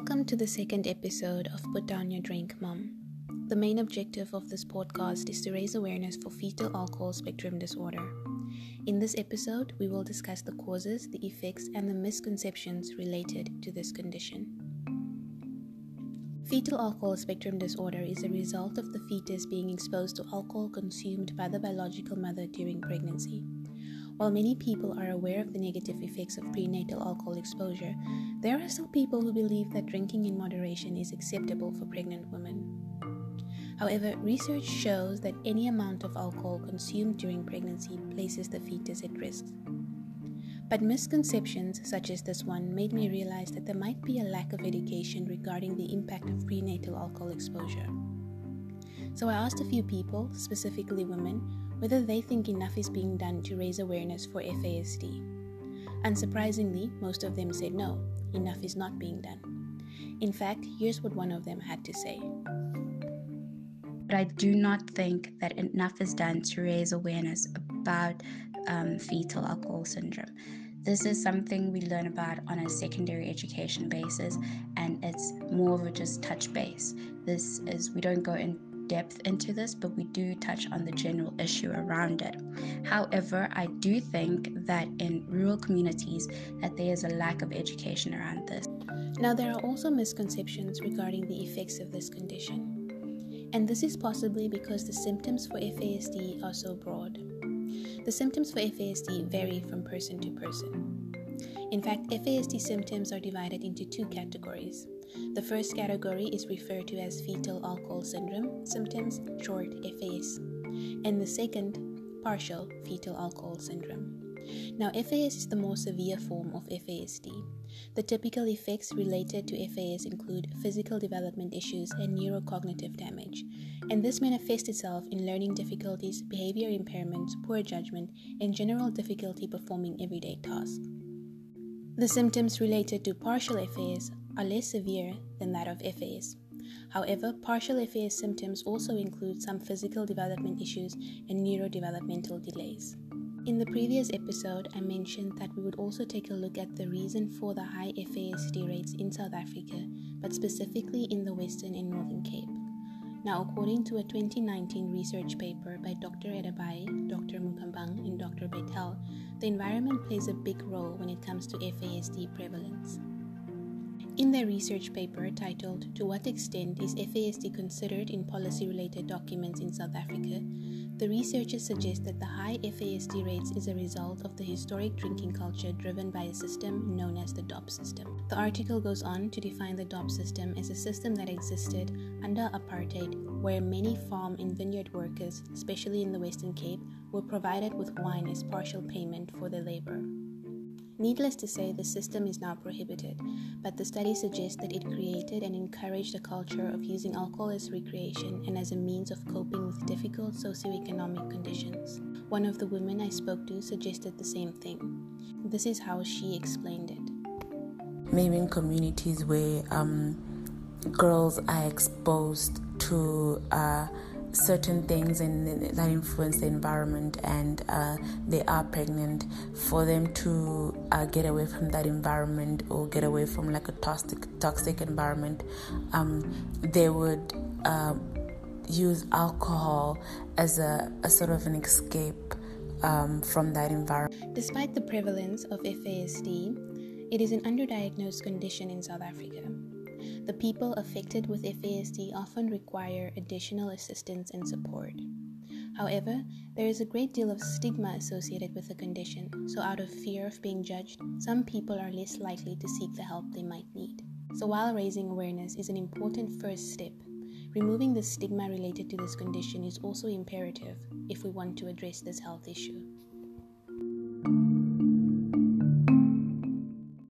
Welcome to the second episode of Put Down Your Drink, Mum. The main objective of this podcast is to raise awareness for fetal alcohol spectrum disorder. In this episode, we will discuss the causes, the effects, and the misconceptions related to this condition. Fetal alcohol spectrum disorder is a result of the fetus being exposed to alcohol consumed by the biological mother during pregnancy. While many people are aware of the negative effects of prenatal alcohol exposure, there are still people who believe that drinking in moderation is acceptable for pregnant women. However, research shows that any amount of alcohol consumed during pregnancy places the fetus at risk. But misconceptions such as this one made me realize that there might be a lack of education regarding the impact of prenatal alcohol exposure. So I asked a few people, specifically women, whether they think enough is being done to raise awareness for FASD. Unsurprisingly, most of them said no, enough is not being done. In fact, here's what one of them had to say but I do not think that enough is done to raise awareness about um, fetal alcohol syndrome. This is something we learn about on a secondary education basis, and it's more of a just touch base. This is, we don't go in depth into this, but we do touch on the general issue around it. However, I do think that in rural communities that there is a lack of education around this. Now there are also misconceptions regarding the effects of this condition and this is possibly because the symptoms for FASD are so broad. The symptoms for FASD vary from person to person. In fact, FASD symptoms are divided into two categories. The first category is referred to as fetal alcohol syndrome symptoms, short FAS, and the second, partial fetal alcohol syndrome. Now, FAS is the more severe form of FASD. The typical effects related to FAS include physical development issues and neurocognitive damage, and this manifests itself in learning difficulties, behavior impairments, poor judgment, and general difficulty performing everyday tasks. The symptoms related to partial FAS are less severe than that of FAS. However, partial FAS symptoms also include some physical development issues and neurodevelopmental delays. In the previous episode, I mentioned that we would also take a look at the reason for the high FASD rates in South Africa, but specifically in the Western and Northern Cape. Now, according to a 2019 research paper by Dr. Adebiyi, Dr. Mukumbang, and Dr. Beytell, the environment plays a big role when it comes to FASD prevalence. In their research paper titled To What Extent is FASD Considered in Policy Related Documents in South Africa, the researchers suggest that the high FASD rates is a result of the historic drinking culture driven by a system known as the DOP system. The article goes on to define the DOP system as a system that existed under apartheid, where many farm and vineyard workers, especially in the Western Cape, were provided with wine as partial payment for their labor. Needless to say, the system is now prohibited, but the study suggests that it created and encouraged a culture of using alcohol as recreation and as a means of coping with difficult socioeconomic conditions. One of the women I spoke to suggested the same thing. This is how she explained it. Maybe in communities where um, girls are exposed to uh, certain things and that influence the environment and uh, they are pregnant. For them to uh, get away from that environment or get away from like a toxic toxic environment um, they would uh, use alcohol as a, a, sort of an escape um, from that environment. Despite the prevalence of FASD it is an underdiagnosed condition in South Africa the people affected with FASD often require additional assistance and support. However, there is a great deal of stigma associated with the condition, so out of fear of being judged, some people are less likely to seek the help they might need. So, while raising awareness is an important first step, removing the stigma related to this condition is also imperative if we want to address this health issue.